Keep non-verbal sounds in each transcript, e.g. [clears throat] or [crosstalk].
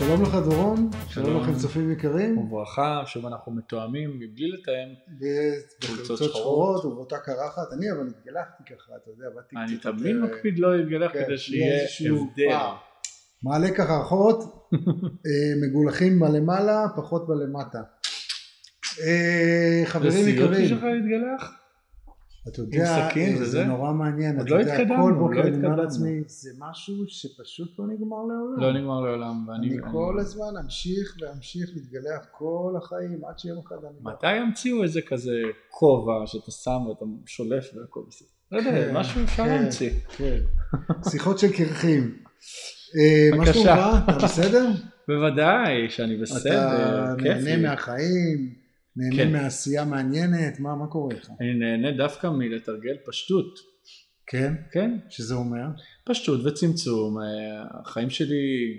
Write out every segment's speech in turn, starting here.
שלום לך דורון, שלום. לכם צופים יקרים, וברכה, שוב אנחנו מתואמים מבלי לתאם. בחולצות חולצות שחורות ובאותה קרחת, אני אבל התגלחתי ככה, אתה יודע, באתי אני קצת תמיד יותר, מקפיד לא להתגלח כן, כדי שיהיה הבדל. מעלה אחות, [laughs] אה, מגולחים בלמעלה, פחות בלמטה. אה, חברים יקרים, יש לך להתגלח? אתה יודע, סכין וזה? זה נורא מעניין, עוד לא התקדמנו, כל לא בוקר אני אומר התקדמנו. לעצמי, זה משהו שפשוט לא נגמר לעולם. לא נגמר לעולם. ואני- אני אני- כל הזמן אמשיך ואמשיך להתגלח כל החיים עד שיום אחד אני... לא- מתי ימציאו איזה כזה כובע שאתה שם ואתה שולף והכל בסדר? לא יודע, כן, משהו אפשר כן. להמציא. כן. שיחות של קרחים. אה, מה בבקשה. שלומך? אתה בסדר? בוודאי שאני בסדר, אתה נהנה. מהחיים, נהנה כן. מעשייה מעניינת, מה מה קורה לך? אני נהנה דווקא מלתרגל פשטות. כן? כן, שזה אומר? פשטות וצמצום. אה, החיים שלי,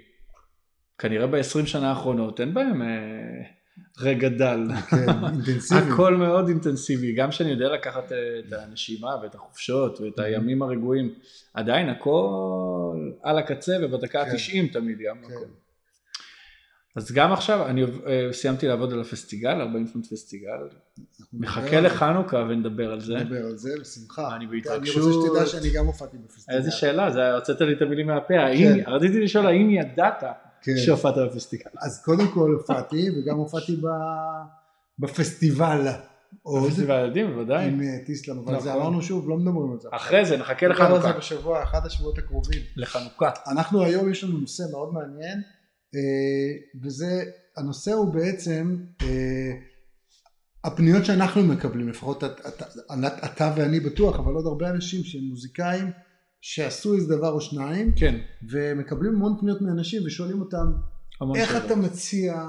כנראה ב-20 שנה האחרונות, אין בהם אה, רגע דל. כן, אינטנסיבי. [laughs] הכל מאוד אינטנסיבי, גם שאני יודע לקחת אה, את הנשימה ואת החופשות ואת הימים הרגועים, עדיין הכל על הקצה ובדקה כן. ה-90 תמיד גם כן. הכל. אז גם עכשיו, אני אה, סיימתי לעבוד על הפסטיגל, 40 פונט פסטיגל, מחכה. לחנוכה ונדבר על זה. נדבר על זה בשמחה. אני אני בהתרגשות. רוצה שתדע שאני גם הופעתי בפסטיבל. איזה שאלה, זה הוצאת לי את המילים מהפה, האם, רציתי לשאול האם ידעת כן. שהופעת בפסטיגל? אז קודם כל הופעתי וגם הופעתי ב- בפסטיבל עוד בפסטיבל הילדים בוודאי. עם אה, טיסלאם, אבל זה נכון. אמרנו שוב, לא מדברים על זה. אחרי זה נחכה נדבר על זה לחנוכה. בשבוע, אחד השבועות הקרובים. לחנוכה. אנחנו היום יש לנו נושא מאוד מעניין וזה הנושא הוא בעצם אה, הפניות שאנחנו מקבלים לפחות את- את- את- אתה ואני בטוח אבל עוד הרבה אנשים שהם מוזיקאים שעשו איזה דבר או שניים כן, ומקבלים המון פניות מאנשים ושואלים אותם איך שאלות. אתה מציע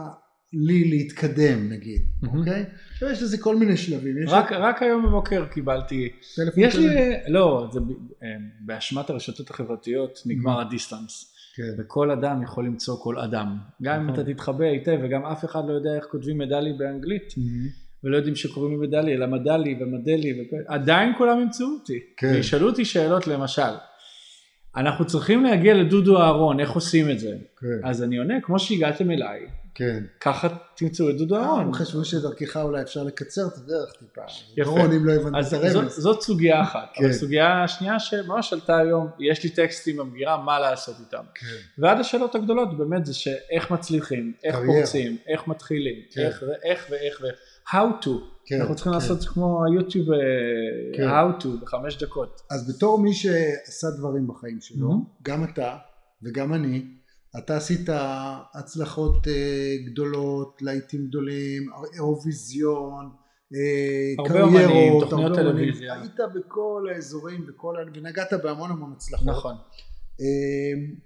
לי להתקדם נגיד מהמם. אוקיי עכשיו יש לזה כל מיני שלבים יש רק, רק היום בבוקר קיבלתי, יש לי. לא, זה אה, באשמת הרשתות החברתיות נגמר הדיסטנס, כן. וכל אדם יכול למצוא כל אדם, גם אם נכון. אתה תתחבא היטב וגם אף אחד לא יודע איך כותבים מדלי באנגלית, מהמם. ולא יודעים שקוראים לי מדלי, אלא מדלי ומדלי, וכל- עדיין כולם ימצאו אותי, כן. וישאלו אותי שאלות למשל, אנחנו צריכים להגיע לדודו אהרון, איך עושים את זה? כן, אז אני עונה, כמו שהגעתם אליי, כן. ככה תמצאו את דודו אה, אהרון. הם חשבו שדרכך אולי אפשר לקצר את הדרך טיפה. יפה. אם לא הבנת אז את הרמז. זאת סוגיה אחת, כן. אבל סוגיה שנייה שממש עלתה היום, יש לי טקסטים במגירה, מה לעשות איתם. כן. ועד השאלות הגדולות באמת זה שאיך מצליחים, איך קריירה. פורצים, איך מתחילים, כן. איך ואיך ואיך ו... how to, כן, אנחנו צריכים כן. לעשות כמו היוטיוב אה, כן. how to בחמש דקות. אז בתור מי שעשה דברים בחיים שלו, מהמם. גם אתה וגם אני, אתה עשית הצלחות אה, גדולות, להיטים גדולים, אירוויזיון, אה, הרבה אומנים, קריירות, תוכניות הרבה אומנים. טלוויזיה. היית בכל האזורים וכל ה- ונגעת בהמון המון הצלחות. נכון. אה,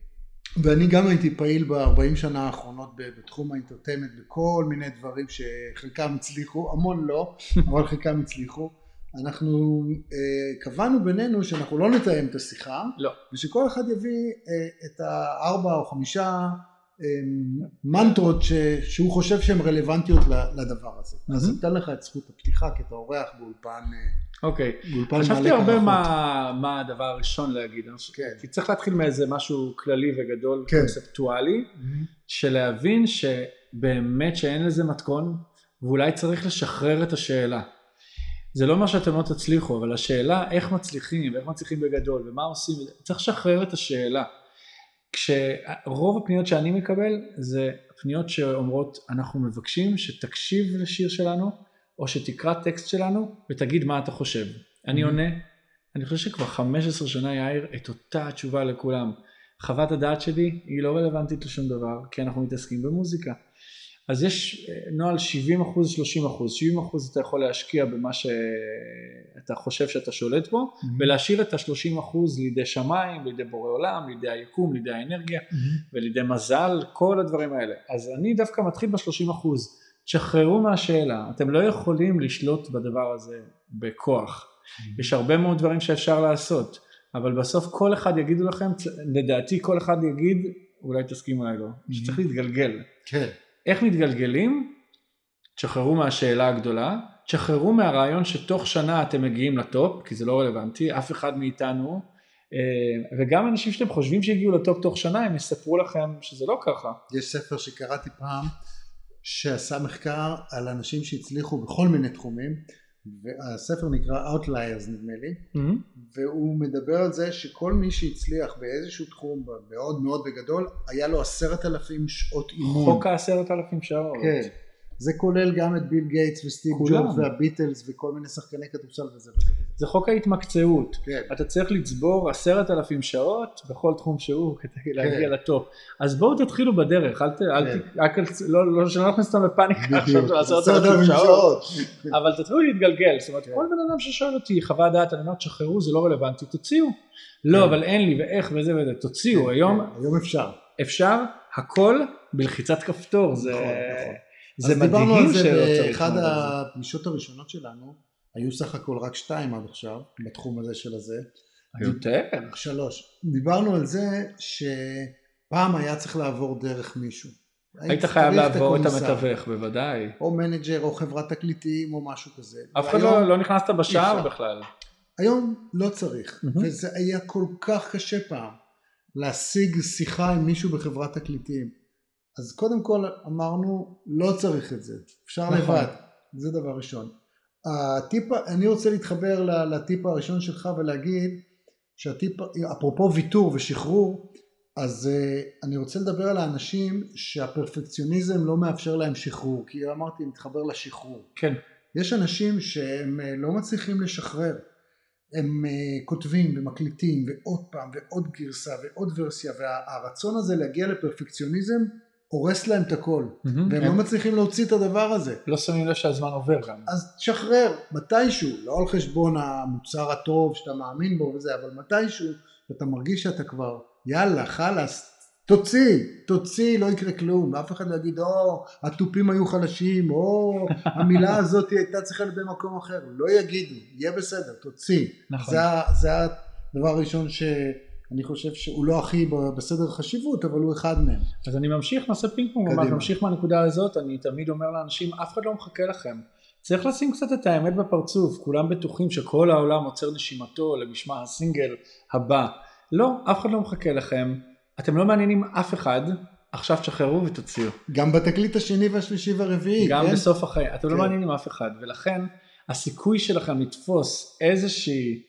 ואני גם הייתי פעיל ב-40 שנה האחרונות בתחום האינטרטיימנט בכל מיני דברים שחלקם הצליחו, המון לא, [laughs] אבל חלקם הצליחו. אנחנו אה, קבענו בינינו שאנחנו לא נתאם את השיחה, לא. ושכל אחד יביא אה, את הארבע או חמישה אה, מנטרות ש, שהוא חושב שהן רלוונטיות לדבר הזה. אז מהמם. אתן לך את זכות הפתיחה כי אתה אורח באולפן, אה, אוקיי. באולפן חשבתי הרבה. מה, מה הדבר הראשון להגיד, אני כן. כי צריך להתחיל מאיזה משהו כללי וגדול, כן. קונספטואלי. של להבין שבאמת שאין לזה מתכון ואולי צריך לשחרר את השאלה. זה לא אומר שאתם לא תצליחו, אבל השאלה איך מצליחים ואיך מצליחים בגדול ומה עושים, צריך לשחרר את השאלה. כשרוב הפניות שאני מקבל זה פניות שאומרות אנחנו מבקשים שתקשיב לשיר שלנו או שתקרא טקסט שלנו ותגיד מה אתה חושב. אני Mhm. עונה, אני חושב שכבר 15 שנה יאיר את אותה התשובה לכולם. חוות הדעת שלי היא לא רלוונטית לשום דבר כי אנחנו מתעסקים במוזיקה. אז יש אה, נוהל 70 אחוז 30 אחוז, 70 אחוז אתה יכול להשקיע במה שאתה חושב שאתה שולט בו ולהשאיר את ה-30 אחוז לידי שמיים, לידי בורא עולם, לידי היקום, לידי האנרגיה ולידי מזל, כל הדברים האלה. אז אני דווקא מתחיל ב-30 אחוז, תשחררו מהשאלה, אתם לא יכולים לשלוט בדבר הזה בכוח. יש הרבה מאוד דברים שאפשר לעשות, אבל בסוף כל אחד יגידו לכם, לדעתי כל אחד יגיד, אולי תסכים אולי לא, שצריך להתגלגל. כן. איך מתגלגלים? תשחררו מהשאלה הגדולה, תשחררו מהרעיון שתוך שנה אתם מגיעים לטופ, כי זה לא רלוונטי, אף אחד מאיתנו אה, וגם אנשים שאתם חושבים שהגיעו לטופ תוך שנה, הם יספרו לכם שזה לא ככה. יש ספר שקראתי פעם, שעשה מחקר על אנשים שהצליחו בכל מיני תחומים, והספר נקרא Outliers נדמה לי, Mm-hmm. והוא מדבר על זה שכל מי שהצליח באיזשהו תחום מאוד מאוד בגדול, היה לו עשרת אלפים שעות אימון. חוק העשרת אלפים שעות. כן. זה כולל גם את ביל גייטס וסטיב. ג'ובס והביטלס וכל מיני שחקני כדורסל וזה וזה. זה חוק ההתמקצעות. כן. אתה צריך לצבור עשרת אלפים שעות בכל תחום שהוא כדי להגיע לטופ. אז בואו תתחילו בדרך, אל ת... אל כן. ת... רק אל... לא, לא, שלא נכניס אותם לפאניקה עכשיו עשרת אלפים שעות. אבל תתחילו להתגלגל, זאת אומרת כן. כל בן אדם ששואל אותי חוות דעת, אני אומר תשחררו זה לא רלוונטי, תוציאו. לא כן. אבל אין לי ואיך וזה וזה, תוציאו, היום כן, היום אפשר. אפשר הכל בלחיצת כפתור, זה נכון, נכון. זה אז דיברנו מדהים שלא צריך באחד לעבוד על זה. הפגישות הראשונות שלנו, היו סך הכל רק שתיים עד עכשיו, בתחום הזה של הזה. יותר? שלוש. דיברנו על זה שפעם היה צריך לעבור דרך מישהו. היית חייב לעבור את. המתווך בוודאי. או manager או חברת תקליטים או משהו כזה. אף אחד לא, לא נכנסת בשער. בכלל. היום לא צריך, מהמם. וזה היה כל כך קשה פעם להשיג שיחה עם מישהו בחברת תקליטים. אז קודם כל אמרנו לא צריך את זה, אפשר נכון. לבד, זה דבר ראשון. הטיפ, אני רוצה להתחבר לטיפ הראשון שלך ולהגיד שהטיפ, אפרופו ויתור ושחרור, אז uh, אני רוצה לדבר על האנשים שהפרפקציוניזם לא מאפשר להם שחרור, כי אמרתי מתחבר לשחרור. כן. יש אנשים שהם אה, לא מצליחים לשחרר, הם אה, כותבים ומקליטים ועוד פעם ועוד גרסה ועוד ורסיה והרצון הזה להגיע לפרפקציוניזם הורס להם את הכל מהמם. והם הם לא מצליחים להוציא את הדבר הזה לא שמים לב שהזמן עובר גם. אז תשחרר מתישהו לא על חשבון המוצר הטוב שאתה מאמין בו וזה אבל מתישהו אתה מרגיש שאתה כבר יאללה חלאס תוציא, תוציא, לא יקרה כלום, אף אחד לא יגיד, או, התופים היו חלשים, או, [laughs] המילה הזאת הייתה צריכה להיות במקום אחר, לא יגידו, יהיה בסדר, תוציא. נכון. זה, זה הדבר הראשון שאני חושב שהוא לא הכי בסדר חשיבות, אבל הוא אחד מהם. אז אני ממשיך, נעשה פינג פונג, קדימה. ממש ממשיך מהנקודה הזאת, אני תמיד אומר לאנשים, אף אחד לא מחכה לכם. צריך לשים קצת את האמת בפרצוף, כולם בטוחים שכל העולם עוצר נשימתו למשמע הסינגל הבא. לא, אף אחד לא מחכה לכם, אתם לא מעניינים אף אחד, עכשיו תשחררו ותוציאו. גם בתקליט השני והשלישי והרביעי, גם כן? בסוף החיים, אתם לא כן. מעניינים אף אחד, ולכן הסיכוי שלכם לתפוס איזושהי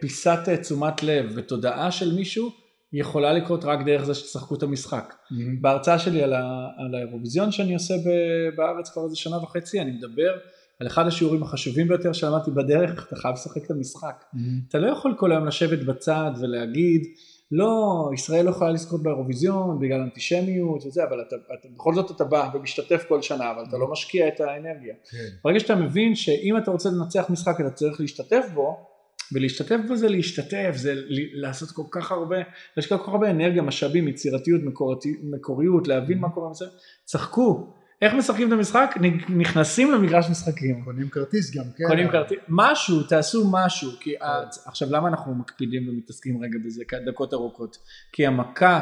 פיסת אה, תשומת לב ותודעה של מישהו, יכולה לקרות רק דרך זה שתשחקו את המשחק. מהמם. בהרצאה שלי על, ה, על האירוויזיון שאני עושה ב, בארץ כבר איזה שנה וחצי, אני מדבר על אחד השיעורים החשובים ביותר שלמדתי בדרך, אתה חייב לשחק את המשחק. מהמם. אתה לא יכול כל היום לשבת בצד ולהגיד, לא, ישראל לא יכולה לזכות באירוויזיון בגלל אנטישמיות וזה, אבל אתה, אתה, בכל זאת אתה בא ומשתתף כל שנה, אבל אתה לא משקיע את האנרגיה. כן. ברגע שאתה מבין שאם אתה רוצה לנצח משחק אתה צריך להשתתף בו, ולהשתתף בו זה להשתתף, זה לעשות כל כך הרבה, להשקיע כל כך הרבה אנרגיה, משאבים, יצירתיות, מקוריות, להבין מה קורה, בזה. צחקו. איך משחקים את המשחק? נכנסים למגרש משחקים. קונים כרטיס גם, כן. קונים כרטיס, משהו, תעשו משהו, כי ה- עכשיו למה אנחנו מקפידים ומתעסקים רגע בזה דקות ארוכות? כי המכה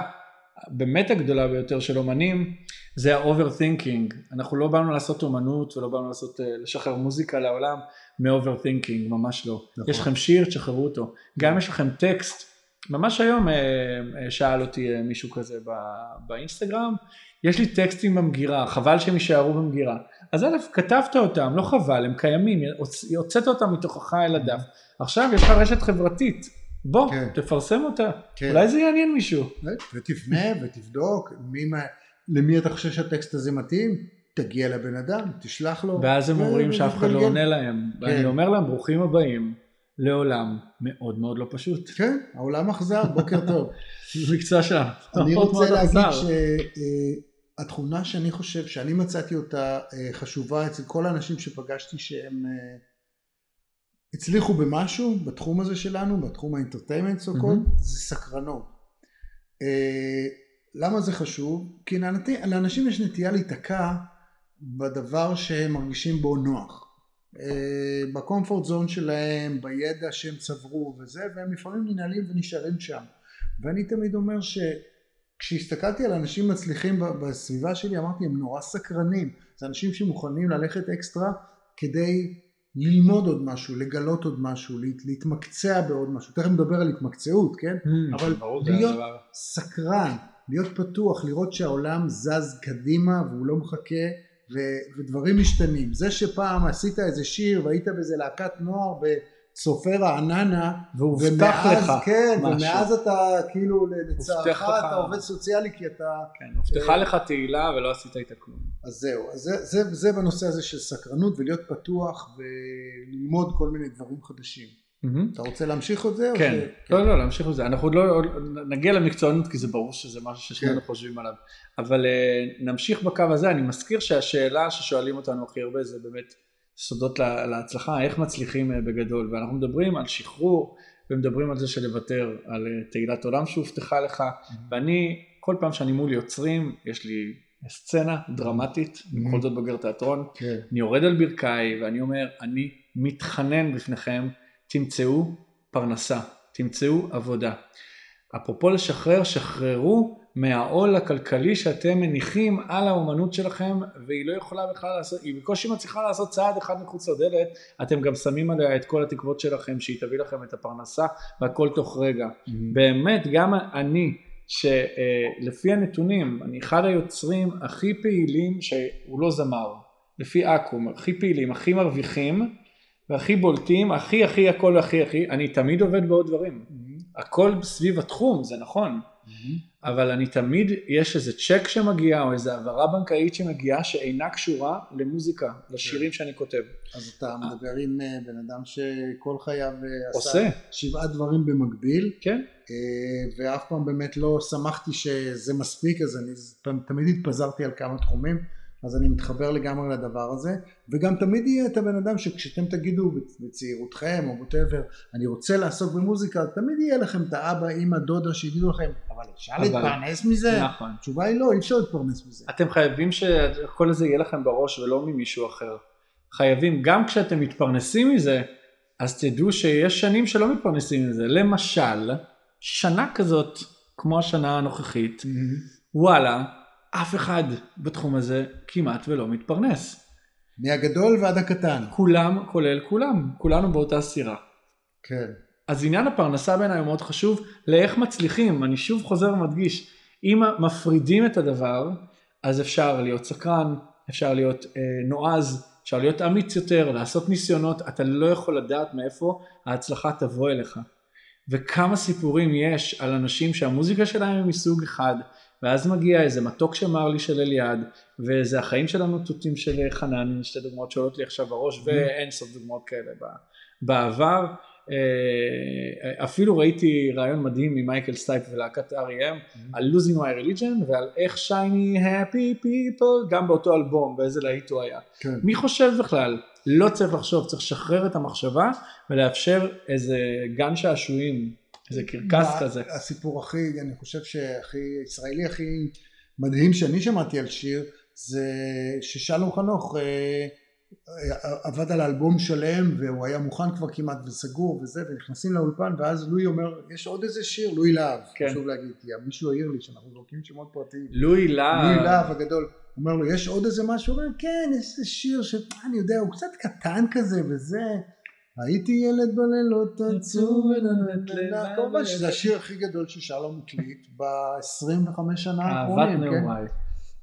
באמת הגדולה ביותר של אומנים זה ה-overthinking, אנחנו לא באנו לעשות אומנות ולא באנו לעשות, אה, לשחרר מוזיקה לעולם מ-overthinking, ממש לא. נכון. יש לכם שיר, תשחררו אותו. גם יש לכם טקסט, ממש היום אה, אה, שאל אותי מישהו כזה באינסטגרם, יש לי טקסטים במגירה, חבל שהם יישארו במגירה. אז א', כתבת אותם, לא חבל, הם קיימים, הוצ- הוצאת אותם מתוכך אל הדף. עכשיו יש לך רשת חברתית, בוא, כן. תפרסם אותה, כן. אולי זה יעניין מישהו. ותפנה ותבדוק מי, למי אתה חושב שהטקסט הזה מתאים, תגיע לבן אדם, תשלח לו. ואז הם אומרים שאף אחד לא. עונה להם, ואני כן. אומר להם, ברוכים הבאים לעולם מאוד מאוד לא פשוט. כן, העולם אכזר, בוקר טוב. זה [laughs] מקצוע שלנו. אני רוצה להגיד. שהתכונה שאני חושב שאני מצאתי אותה אה, חשובה אצל כל האנשים שפגשתי שהם אה, הצליחו במשהו בתחום הזה שלנו, בתחום האינטרטיימנט סו מהמם. זה סקרנות. אה, למה זה חשוב? כי לאנשים יש נטייה להיתקע בדבר שהם מרגישים בו נוח. אה, בקומפורט זון שלהם, בידע שהם צברו וזה, והם לפעמים ננעלים ונשארים שם. ואני תמיד אומר שכשהסתכלתי על אנשים מצליחים בסביבה שלי, אמרתי, הם נורא סקרנים. זה אנשים שמוכנים ללכת אקסטרה כדי ללמוד עוד משהו, לגלות עוד משהו, להת, להתמקצע בעוד משהו, תכף נדבר על התמקצעות, כן? Mm, אבל להיות. סקרן, להיות פתוח, לראות שהעולם זז קדימה והוא לא מחכה ו- ודברים משתנים. זה שפעם עשית איזה שיר והיית באיזה להקת נוער בצופי רעננה, והובטח לך כן, משהו. ומאז אתה כאילו לצערך לך. אתה עובד סוציאלי כי אתה, כן, הובטחה לך תהילה ולא עשית איתה כלום. אז זהו, אז זה, זה, זה בנושא הזה של סקרנות ולהיות פתוח וללמוד כל מיני דברים חדשים. מהמם. אתה רוצה להמשיך את זה? כן, ש- לא, לא, להמשיך בזה. אנחנו עוד לא עוד נגיע למקצוענות כי זה ברור שזה משהו ששנינו כן. חושבים עליו. אבל אה, נמשיך בקו הזה. אני מזכיר שהשאלה ששואלים אותנו הכי הרבה זה באמת סודות לה- להצלחה, איך מצליחים אה, בגדול. ואנחנו מדברים על שחרור ומדברים על זה של לוותר על אה, תהילת עולם שהובטחה לך. ואני, כל פעם שאני מול יוצרים, יש לי סצנה דרמטית, בכל זאת בוגר תיאטרון. כן. אני יורד על ברכיי ואני אומר, אני מתחנן בפניכם, תמצאו פרנסה, תמצאו עבודה. אפרופו לשחרר, שחררו מהעול הכלכלי שאתם מניחים על האומנות שלכם, והיא לא יכולה בכלל לעשות, היא בקושי מצליחה לעשות צעד אחד מחוץ לדלת, אתם גם שמים עליה את כל התקוות שלכם שהיא תביא לכם את הפרנסה, והכל תוך רגע. באמת, גם אני, שלפי הנתונים, אני אחד היוצרים הכי פעילים, שהוא לא זמר, לפי אקו"ם, הכי פעילים, הכי מרוויחים, והכי בולטים, הכי הכי הכל הכי הכי, אני תמיד עובד בעוד דברים. הכל סביב התחום, זה נכון, אבל אני תמיד, יש איזה צ'ק שמגיע, או איזה העברה בנקאית שמגיעה, שאינה קשורה למוזיקה, לשירים שאני כותב. אז אתה מדבר עם אה, בן אדם שכל חייו אה, עשה עושה. שבעה דברים במקביל, כן? אה, ואף פעם באמת לא שמחתי שזה מספיק, אז אני תמיד התפזרתי על כמה תחומים, אז אני מתחבר לגמרי לדבר הזה, וגם תמיד יהיה את הבן אדם שכשאתם תגידו בצעירותכם או ווטאבר, אני רוצה לעסוק במוזיקה, תמיד יהיה לכם את האבא, אמא, דודה שיגידו לכם, אבל אפשר להתפרנס מזה? נכון. התשובה היא לא, אי אפשר להתפרנס מזה. אתם חייבים שהכל הזה יהיה לכם בראש ולא ממישהו אחר. חייבים, גם כשאתם מתפרנסים מזה, אז תדעו שיש שנים שלא מתפרנסים מזה. למשל, שנה כזאת, כמו השנה הנוכחית, וואלה, אף אחד בתחום הזה כמעט ולא מתפרנס. מהגדול ועד הקטן. כולם, כולל כולם, כולנו באותה סירה. כן. אז עניין הפרנסה בעיניי הוא מאוד חשוב לאיך מצליחים, אני שוב חוזר ומדגיש, אם מפרידים את הדבר, אז אפשר להיות סקרן, אפשר להיות אה, נועז, אפשר להיות אמיץ יותר, לעשות ניסיונות, אתה לא יכול לדעת מאיפה ההצלחה תבוא אליך. וכמה סיפורים יש על אנשים שהמוזיקה שלהם היא מסוג אחד, ואז מגיע איזה מתוק שמר לי של אליעד, וזה החיים שלנו תותים של חנן, שתי דוגמאות שעולות לי עכשיו בראש, ואין סוף דוגמאות כאלה בעבר. אה, אפילו ראיתי ראיון מדהים ממייקל סטייפ ולהקת R.E.M. על losing my religion ועל איך shiny happy people גם באותו אלבום ואיזה להיט הוא היה. כן. מי חושב בכלל? לא צריך לחשוב, צריך לשחרר את המחשבה ולאפשר איזה גן שעשועים, איזה קרקס כזה. הסיפור הכי, אני חושב שהכי ישראלי הכי מדהים שאני שמעתי על שיר זה ששלום חנוך אה, אה, עבד על אלבום שלם והוא היה מוכן כבר כמעט וסגור וזה ונכנסים לאולפן ואז לואי אומר יש עוד איזה שיר לואי להב כן. חשוב להגיד כי מישהו העיר לי שאנחנו זורקים שמות פרטיים לואי להב. לואי להב הגדול אומר לו יש עוד איזה משהו הוא אומר כן יש איזה שיר שאני יודע הוא קצת קטן כזה וזה הייתי ילד בלילות עצוב וננננה כמובן שזה השיר הכי גדול ששלום הקליט ב-25 שנה האחרונים כן?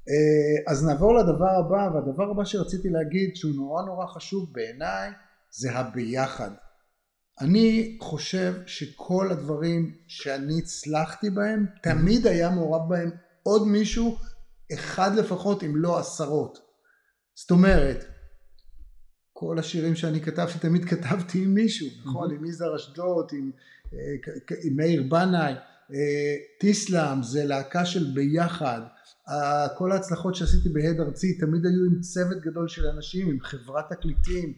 אה, אז נעבור לדבר הבא והדבר הבא שרציתי להגיד שהוא נורא נורא חשוב בעיניי זה הביחד. אני חושב שכל הדברים שאני הצלחתי בהם תמיד היה מעורב בהם עוד מישהו אחד לפחות אם לא עשרות. זאת אומרת כל השירים שאני כתבתי תמיד כתבתי עם מישהו נכון? עם יזהר אשדוד עם, אה, עם מאיר בנאי אה, טיסלאם זה להקה של ביחד. כל ההצלחות שעשיתי בהד ארצי תמיד היו עם צוות גדול של אנשים עם חברת תקליטים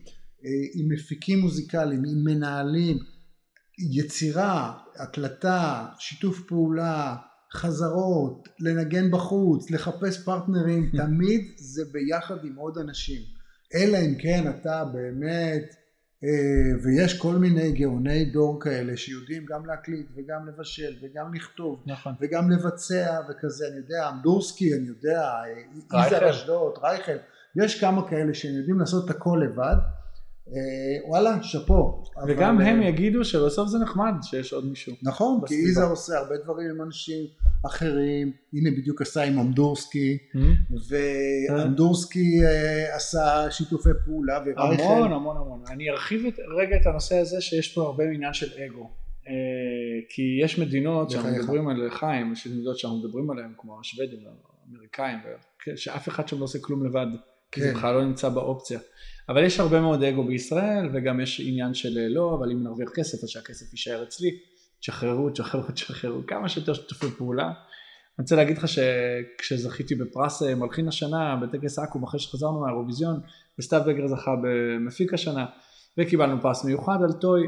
אה, עם מפיקים מוזיקליים עם מנהלים יצירה הקלטה שיתוף פעולה חזרות לנגן בחוץ לחפש פרטנרים [laughs] תמיד זה ביחד עם עוד אנשים אלא אם כן אתה באמת אה, ויש כל מיני גאוני דור כאלה שיודעים גם להקליט וגם לבשל וגם לכתוב נכון. וגם לבצע וכזה אני יודע אמדורסקי אני יודע אה, רייכל. יזהר אשדוד רייכל יש כמה כאלה שהם יודעים לעשות את הכל לבד אה, וואלה, שאפו. וגם אבל, הם אה, יגידו שבסוף זה נחמד שיש עוד מישהו. נכון, כי בסביבה. יזהר עושה הרבה דברים עם אנשים אחרים, הנה בדיוק עשה עם אמדורסקי, ואמדורסקי אה, עשה שיתופי פעולה, ורייכל, המון המון המון. אני ארחיב את, רגע את הנושא הזה שיש פה הרבה עניין של אגו. אה, כי יש מדינות שאנחנו. מדברים על חיים, יש מדינות שאנחנו מדברים עליהן כמו השוודים והאמריקאים, ו- שאף אחד שם לא עושה כלום לבד, כי זה כן. בכלל לא נמצא באופציה. אבל יש הרבה מאוד אגו בישראל, וגם יש עניין של אה, לא, אבל אם נרוויח כסף אז שהכסף יישאר אצלי, תשחררו, תשחררו, [laughs] תשחררו, כמה שיותר שיתופי פעולה. אני רוצה להגיד לך שכשזכיתי בפרס אה, מלחין השנה בטקס עכו"ם אחרי שחזרנו מהאירוויזיון וסתיו בגר זכה במפיק השנה וקיבלנו פרס מיוחד על טוי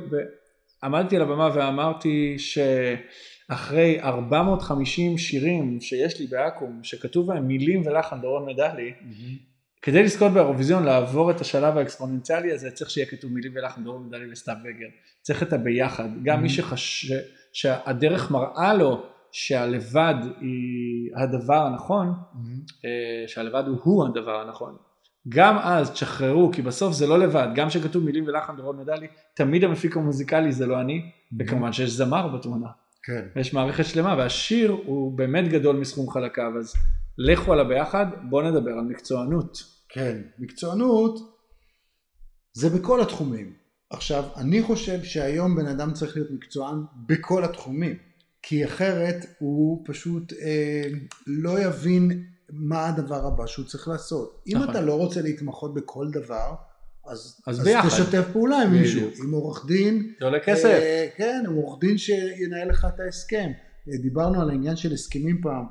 ועמדתי על הבמה ואמרתי שאחרי 450 שירים שיש לי בעכו"ם שכתוב בהם מילים ולחן דורון מדלי כדי לזכות באירוויזיון לעבור את השלב האקספוננציאלי הזה צריך שיהיה כתוב מילים ולחן דורון מדלי וסתיו בגר. צריך את הביחד. גם מי שחש... שהדרך מראה לו שהלבד היא הדבר הנכון אה, שהלבד הוא הוא הדבר הנכון. גם אז תשחררו כי בסוף זה לא לבד. גם שכתוב מילים ולחן דורון מדלי תמיד המפיק המוזיקלי זה לא אני וכמובן שיש זמר בתמונה. כן, יש מערכת שלמה והשיר הוא באמת גדול מסכום חלקיו אז לכו עליו ביחד בואו נדבר על מקצוענות. כן, מקצוענות זה בכל התחומים. עכשיו, אני חושב שהיום בן אדם צריך להיות מקצוען בכל התחומים, כי אחרת הוא פשוט אה, לא יבין מה הדבר הבא שהוא צריך לעשות. אם נכון. אתה לא רוצה להתמחות בכל דבר, אז, אז ביחד. תשתף פעולה עם מישהו. עם עורך דין, זה עולה כסף. אה, כן, עם עורך דין שינהל לך את ההסכם. אה, דיברנו על העניין של הסכמים פעם.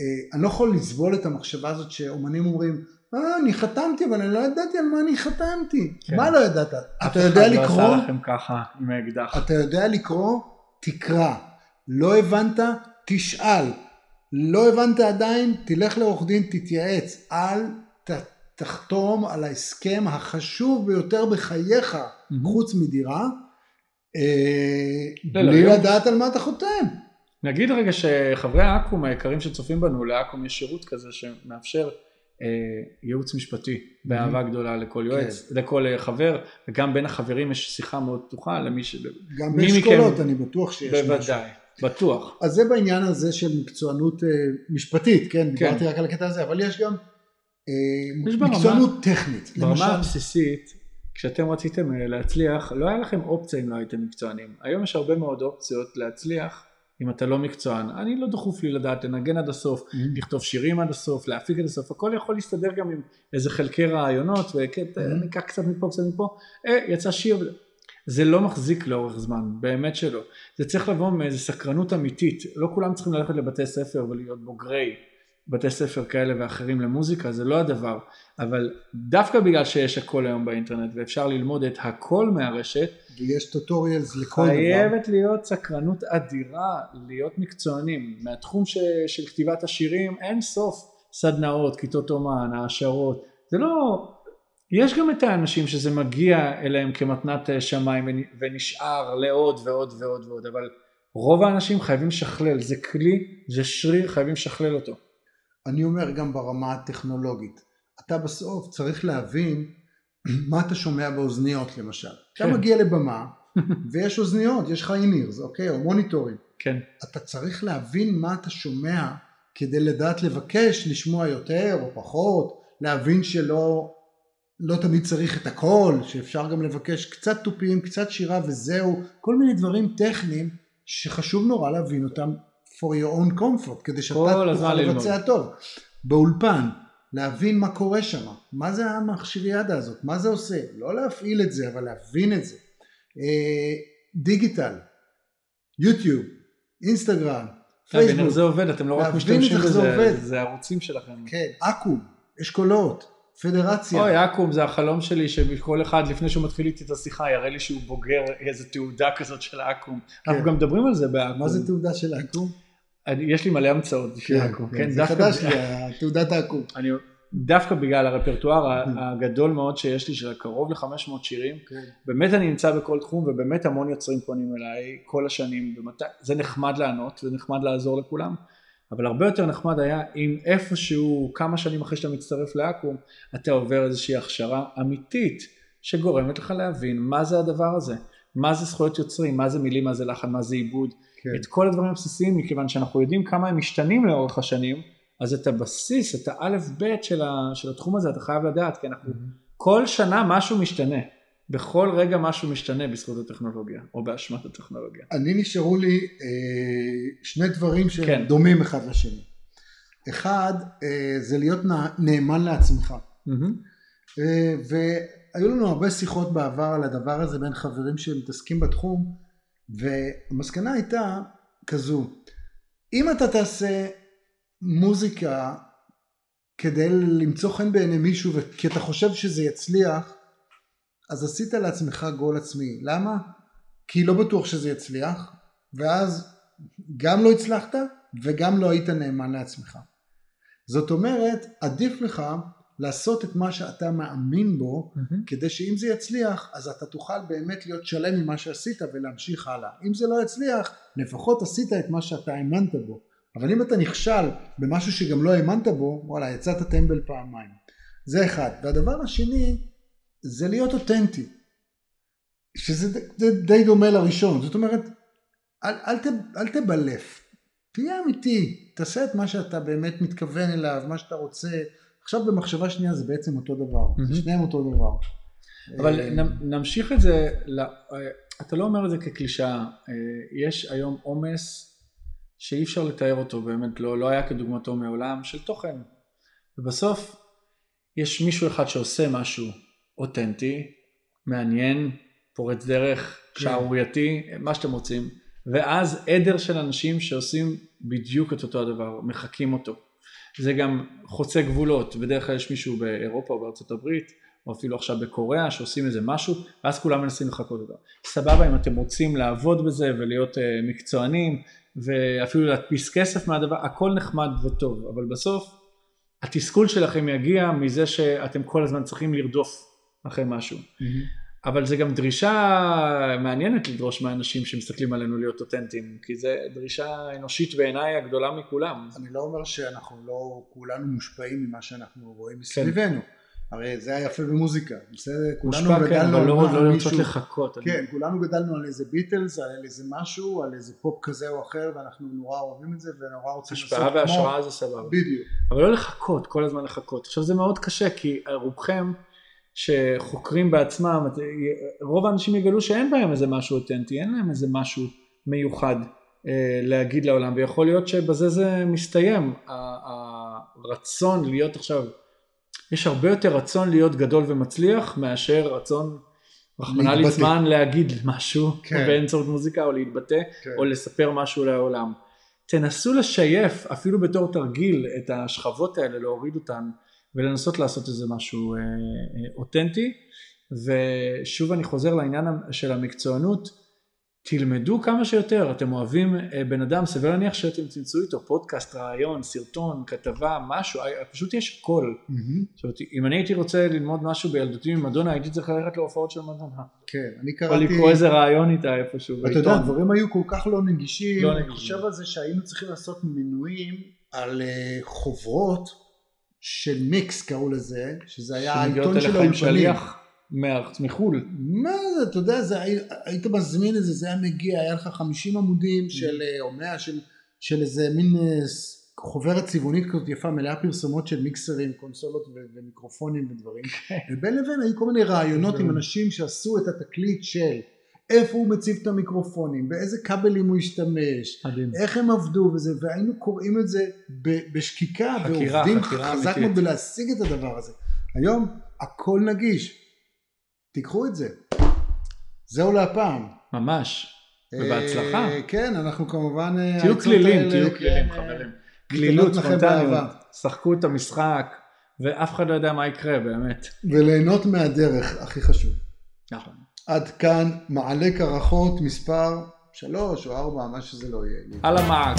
אה, אני לא יכול לסבול את המחשבה הזאת שאומנים אומרים, אה, אני חתמתי, אבל אני לא ידעתי על מה אני חתמתי. כן. מה לא ידעת? אף אתה יודע אחד לא לקרוא? עשה לכם ככה עם האקדח. אתה יודע לקרוא? תקרא. לא הבנת? תשאל. לא הבנת עדיין? תלך לעורך דין, תתייעץ. אל ת, תחתום על ההסכם החשוב ביותר בחייך. חוץ מדירה, אה, לא, לא, בלי היום- לדעת על מה אתה חותם. נגיד רגע שחברי העכו"ם היקרים שצופים בנו, לעכו"ם יש שירות כזה שמאפשר ייעוץ משפטי באהבה גדולה לכל יועץ, כן. לכל אה, חבר, וגם בין החברים יש שיחה מאוד פתוחה למי ש... גם באשכולות אני בטוח שיש משהו. בוודאי, בטוח. אז זה בעניין הזה של מקצוענות אה, משפטית, כן, כן. דיברתי רק על הקטע הזה, אבל יש גם אה, יש ברמה- מקצוענות טכנית. ברמה למשל, הבסיסית, כשאתם רציתם אה, להצליח, לא היה לכם אופציה אם לא הייתם מקצוענים. היום יש הרבה מאוד אופציות להצליח אם אתה לא מקצוען. אני לא דחוף לי לדעת לנגן עד הסוף, Mm-hmm. לכתוב שירים עד הסוף, להפיק עד הסוף, הכל יכול להסתדר גם עם איזה חלקי רעיונות, וניקח קצת מפה, קצת מפה, אה, יצא שיר. זה לא מחזיק לאורך זמן, באמת שלא. זה צריך לבוא מאיזו סקרנות אמיתית. לא כולם צריכים ללכת לבתי ספר ולהיות בוגרי בתי ספר כאלה ואחרים למוזיקה, זה לא הדבר. אבל דווקא בגלל שיש הכל היום באינטרנט ואפשר ללמוד את הכל מהרשת, ויש טוטוריאלס לכל דבר. חייבת להיות סקרנות אדירה להיות מקצוענים. מהתחום ש, של כתיבת השירים אין סוף סדנאות, כיתות אומן, העשרות. זה לא... יש גם את האנשים שזה מגיע אליהם כמתנת אה, שמיים ונ- ונשאר לעוד ועוד ועוד ועוד, אבל רוב האנשים חייבים לשכלל, זה כלי, זה שריר, חייבים לשכלל אותו. אני אומר גם ברמה הטכנולוגית. אתה בסוף צריך להבין [clears throat] מה אתה שומע באוזניות למשל. אתה כן. מגיע לבמה [laughs] ויש אוזניות, יש לך אינירס, אוקיי, או מוניטורים. כן, אתה צריך להבין מה אתה שומע כדי לדעת לבקש לשמוע יותר או פחות, להבין שלא לא תמיד צריך את הכל, שאפשר גם לבקש קצת תופים, קצת שירה וזהו, כל מיני דברים טכניים שחשוב נורא להבין אותם for your own comfort, כדי שאתה תוכל. לבצע טוב. באולפן, להבין מה קורה שם, מה זה המכשיריאדה הזאת, מה זה עושה, לא להפעיל את זה, אבל להבין את זה. אה, דיגיטל, יוטיוב, אינסטגרם, איך פייסבוק, זה עובד, אתם לא רק משתמשים בזה. זה ערוצים שלכם. כן, אקו"ם, אשכולות, פדרציה. אוי, אקו"ם זה החלום שלי שכל אחד לפני שהוא מתחיל איתי את השיחה יראה לי שהוא בוגר איזה תעודה כזאת של אקו"ם. אנחנו גם מדברים על זה באקו"ם. מה זה תעודה של אקו"ם? יש לי מלא המצאות בשביל אקו"ם. כן, זה דווקא- חדש לי, תעודת האקו"ם. אני, דווקא בגלל הרפרטואר הגדול מאוד שיש לי של קרוב ל-500 שירים, כן. באמת אני נמצא בכל תחום ובאמת המון יוצרים פונים אליי כל השנים, זה נחמד לענות, זה נחמד לעזור לכולם, אבל הרבה יותר נחמד היה אם איפשהו כמה שנים אחרי שאתה מצטרף לאקו"ם, אתה עובר איזושהי הכשרה אמיתית שגורמת לך להבין מה זה הדבר הזה, מה זה זכויות יוצרים, מה זה מילים, מה זה לחן, מה זה עיבוד, כן. את כל הדברים הבסיסיים, מכיוון שאנחנו יודעים כמה הם משתנים לאורך השנים, אז את הבסיס, את האלף בית של, ה, של התחום הזה, אתה חייב לדעת, כי אנחנו, כל שנה משהו משתנה. בכל רגע משהו משתנה בזכות הטכנולוגיה, או באשמת הטכנולוגיה. אני נשארו לי אה, שני דברים שהם כן. דומים אחד לשני. אחד, אה, זה להיות נאמן לעצמך. מהמם. אה, והיו לנו הרבה שיחות בעבר על הדבר הזה בין חברים שמתעסקים בתחום, והמסקנה הייתה כזו, אם אתה תעשה מוזיקה כדי למצוא חן בעיני מישהו כי אתה חושב שזה יצליח, אז עשית לעצמך גול עצמי. למה? כי לא בטוח שזה יצליח, ואז גם לא הצלחת וגם לא היית נאמן לעצמך. זאת אומרת, עדיף לך לעשות את מה שאתה מאמין בו, מהמם. כדי שאם זה יצליח, אז אתה תוכל באמת להיות שלם ממה שעשית ולהמשיך הלאה. אם זה לא יצליח, לפחות עשית את מה שאתה האמנת בו. אבל אם אתה נכשל במשהו שגם לא האמנת בו, וואלה, יצאת טמבל פעמיים. זה אחד. והדבר השני, זה להיות אותנטי. שזה ד- זה די דומה לראשון. זאת אומרת, אל, אל, ת, אל תבלף. תהיה אמיתי. תעשה את מה שאתה באמת מתכוון אליו, מה שאתה רוצה. עכשיו במחשבה שנייה זה בעצם אותו דבר. מהמם. זה שניהם אותו דבר. אבל אה, נמשיך את זה, אה, אתה לא אומר את זה כקלישאה, אה, יש היום עומס שאי אפשר לתאר אותו באמת, לא, לא היה כדוגמתו מעולם, של תוכן. ובסוף יש מישהו אחד שעושה משהו אותנטי, מעניין, פורץ דרך, כן. שערורייתי, מה שאתם רוצים, ואז עדר של אנשים שעושים בדיוק את אותו הדבר, מחקים אותו. זה גם חוצה גבולות, בדרך כלל יש מישהו באירופה או בארצות הברית, או אפילו עכשיו בקוריאה, שעושים איזה משהו, ואז כולם מנסים לחקות אותו. סבבה אם אתם רוצים לעבוד בזה ולהיות uh, מקצוענים, ואפילו להדפיס כסף מהדבר, הכל נחמד וטוב, אבל בסוף התסכול שלכם יגיע מזה שאתם כל הזמן צריכים לרדוף אחרי משהו. מהמם. אבל זה גם דרישה מעניינת לדרוש מהאנשים שמסתכלים עלינו להיות אותנטיים, כי זה דרישה אנושית בעיניי הגדולה מכולם. אני לא אומר שאנחנו לא כולנו מושפעים ממה שאנחנו רואים מסביבנו. הרי זה היה יפה במוזיקה. בסדר? כולנו כן, גדלנו על לא לא על לרצות מישהו- לחכות. אני- כן, כולנו גדלנו על איזה ביטלס, על איזה משהו, על איזה פופ כזה או אחר, ואנחנו נורא אוהבים את זה ונורא רוצים לעשות השפעה והשראה זה סבבה. בדיוק. אבל לא לחכות, כל הזמן לחכות. עכשיו זה מאוד קשה, כי רובכם שחוקרים בעצמם, רוב האנשים יגלו שאין בהם איזה משהו אותנטי, אין להם איזה משהו מיוחד אה, להגיד לעולם, ויכול להיות שבזה זה מסתיים. הרצון להיות עכשיו, יש הרבה יותר רצון להיות גדול ומצליח, מאשר רצון, רחמנא. ליצמן, להגיד משהו כן. [laughs] באמצעות מוזיקה, או להתבטא, כן. או לספר משהו לעולם. תנסו לשייף אפילו בתור תרגיל את השכבות האלה, להוריד אותן ולנסות לעשות איזה משהו אה, אה, אותנטי. ושוב אני חוזר לעניין של המקצוענות, תלמדו כמה שיותר, אתם אוהבים אה, בן אדם, סביר להניח שאתם תמצאו איתו פודקאסט, רעיון, סרטון, כתבה, משהו, אה, פשוט יש הכל. מהמם. זאת אומרת, אם אני הייתי רוצה ללמוד משהו בילדותי ממדונה, הייתי צריך ללכת להופעות של מדונה. כן, אני או קראתי... לקרוא איזה רעיון איתה איפשהו אתה יודע. הדברים היו כל כך לא נגישים, לא אני. חושב על זה שהיינו צריכים לעשות מנויים על חוברות של מיקס קראו לזה, שזה היה העיתון של האולפנים. מארץ, מחו"ל. מה זה, אתה יודע, זה, הי- היית מזמין את זה, זה היה מגיע, היה לך 50 עמודים של, אה, או 100 של, של איזה מין אה, חוברת צבעונית כזאת יפה, מלאה פרסומות של מיקסרים, קונסולות ו- ומיקרופונים ודברים. ובין לבין היו כל מיני רעיונות עם [laughs] אנשים שעשו את התקליט של איפה הוא מציב את המיקרופונים, באיזה כבלים הוא השתמש, מדהים. איך הם עבדו וזה, והיינו קוראים את זה בשקיקה, חקירה, ועובדים חקירה חזק. מאוד בלהשיג את הדבר הזה. היום הכל נגיש. תיקחו את זה. זהו להפעם. ממש. ובהצלחה. אה, כן, אנחנו כמובן... אה, תהיו כלילים, תהיו כן, כלילים אה, חברים. כלילות, לכם ספונטניות. שחקו את המשחק, ואף אחד לא יודע מה יקרה באמת. וליהנות מהדרך, הכי חשוב. נכון. עד כאן מעלה קרחות מספר שלוש או ארבע, מה שזה לא יהיה. על המעק.